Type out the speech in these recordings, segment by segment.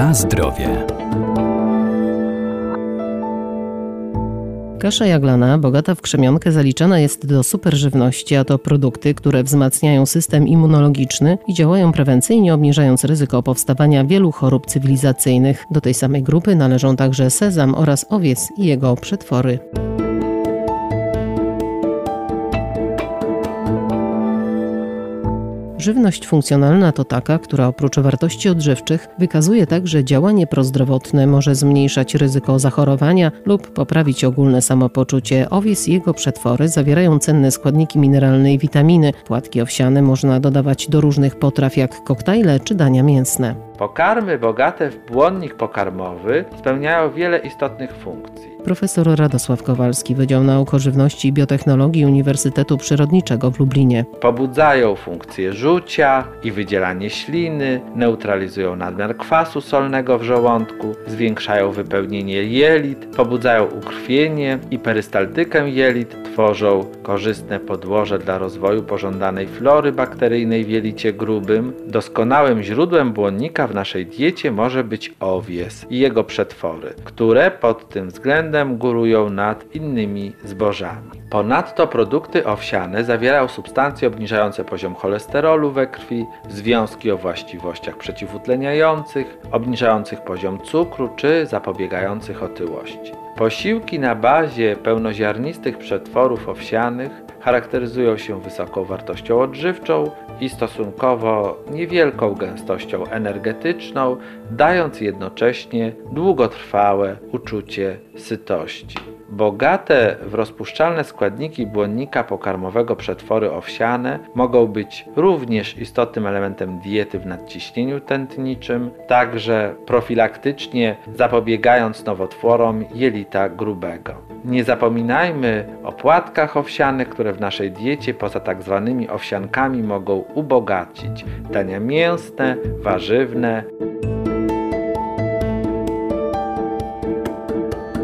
Na zdrowie. Kasza jaglana, bogata w krzemionkę, zaliczana jest do superżywności, a to produkty, które wzmacniają system immunologiczny i działają prewencyjnie, obniżając ryzyko powstawania wielu chorób cywilizacyjnych. Do tej samej grupy należą także sezam oraz owiec i jego przetwory. Żywność funkcjonalna to taka, która oprócz wartości odżywczych wykazuje także działanie prozdrowotne, może zmniejszać ryzyko zachorowania lub poprawić ogólne samopoczucie. Owiec i jego przetwory zawierają cenne składniki mineralne i witaminy. Płatki owsiane można dodawać do różnych potraw jak koktajle czy dania mięsne. Pokarmy bogate w błonnik pokarmowy spełniają wiele istotnych funkcji. Profesor Radosław Kowalski, Wydział Nauk o Żywności i Biotechnologii Uniwersytetu Przyrodniczego w Lublinie. Pobudzają funkcję rzucia i wydzielanie śliny, neutralizują nadmiar kwasu solnego w żołądku, zwiększają wypełnienie jelit, pobudzają ukrwienie i perystaltykę jelit, tworzą korzystne podłoże dla rozwoju pożądanej flory bakteryjnej w jelicie grubym. Doskonałym źródłem błonnika w naszej diecie może być owies i jego przetwory, które pod tym względem górują nad innymi zbożami. Ponadto produkty owsiane zawierają substancje obniżające poziom cholesterolu we krwi, związki o właściwościach przeciwutleniających, obniżających poziom cukru czy zapobiegających otyłości. Posiłki na bazie pełnoziarnistych przetworów owsianych charakteryzują się wysoką wartością odżywczą i stosunkowo niewielką gęstością energetyczną, dając jednocześnie długotrwałe uczucie sytości. Bogate w rozpuszczalne składniki błonnika pokarmowego przetwory owsiane mogą być również istotnym elementem diety w nadciśnieniu tętniczym, także profilaktycznie zapobiegając nowotworom jelita grubego. Nie zapominajmy o płatkach owsianych, które w naszej diecie poza tak zwanymi owsiankami mogą ubogacić dania mięsne, warzywne,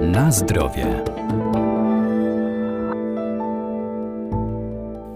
na zdrowie.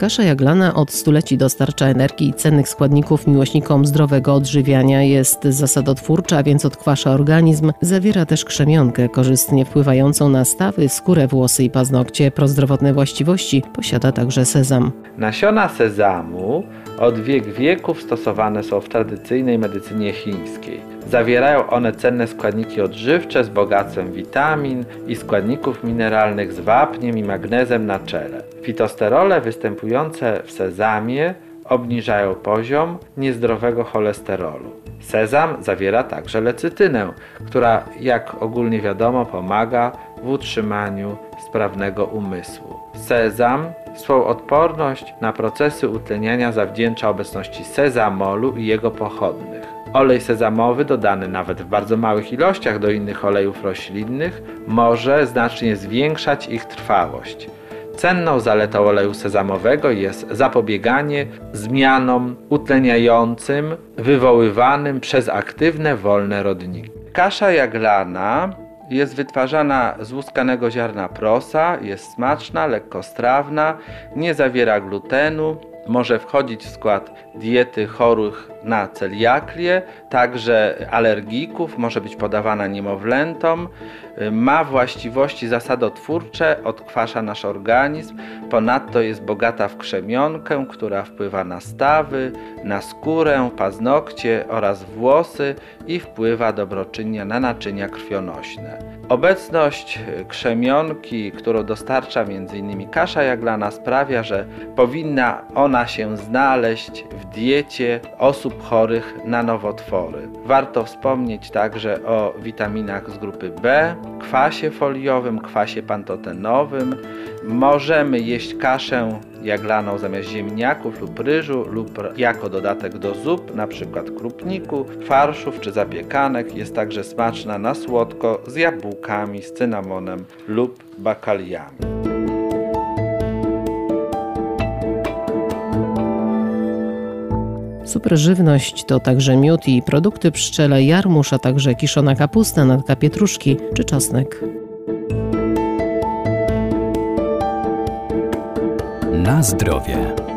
Kasza jaglana od stuleci dostarcza energii i cennych składników miłośnikom zdrowego odżywiania. Jest zasadotwórcza, więc odkwasza organizm. Zawiera też krzemionkę korzystnie wpływającą na stawy, skórę, włosy i paznokcie. Prozdrowotne właściwości posiada także sezam. Nasiona sezamu od wiek wieków stosowane są w tradycyjnej medycynie chińskiej. Zawierają one cenne składniki odżywcze z bogactwem witamin i składników mineralnych z wapniem i magnezem na czele. Fitosterole występujące w sezamie obniżają poziom niezdrowego cholesterolu. Sezam zawiera także lecytynę, która, jak ogólnie wiadomo, pomaga w utrzymaniu sprawnego umysłu. Sezam swą odporność na procesy utleniania zawdzięcza obecności sezamolu i jego pochodnych. Olej sezamowy dodany nawet w bardzo małych ilościach do innych olejów roślinnych może znacznie zwiększać ich trwałość. Cenną zaletą oleju sezamowego jest zapobieganie zmianom utleniającym wywoływanym przez aktywne wolne rodniki. Kasza jaglana jest wytwarzana z łuskanego ziarna prosa, jest smaczna, lekkostrawna, nie zawiera glutenu, może wchodzić w skład diety chorych na celiaklię, także alergików, może być podawana niemowlętom, ma właściwości zasadotwórcze, odkwasza nasz organizm, ponadto jest bogata w krzemionkę, która wpływa na stawy, na skórę, paznokcie oraz włosy i wpływa dobroczynnie na naczynia krwionośne. Obecność krzemionki, którą dostarcza m.in. kasza jaglana sprawia, że powinna ona się znaleźć w diecie osób chorych na nowotwory. Warto wspomnieć także o witaminach z grupy B, kwasie foliowym, kwasie pantotenowym. Możemy jeść kaszę jaglaną zamiast ziemniaków lub ryżu lub jako dodatek do zup, np. krupniku, farszów czy zapiekanek. Jest także smaczna na słodko z jabłkami, z cynamonem lub bakaliami. Superżywność to także miód i produkty pszczele, jarmuż, a także kiszona kapusta, natka pietruszki czy czosnek. Na zdrowie.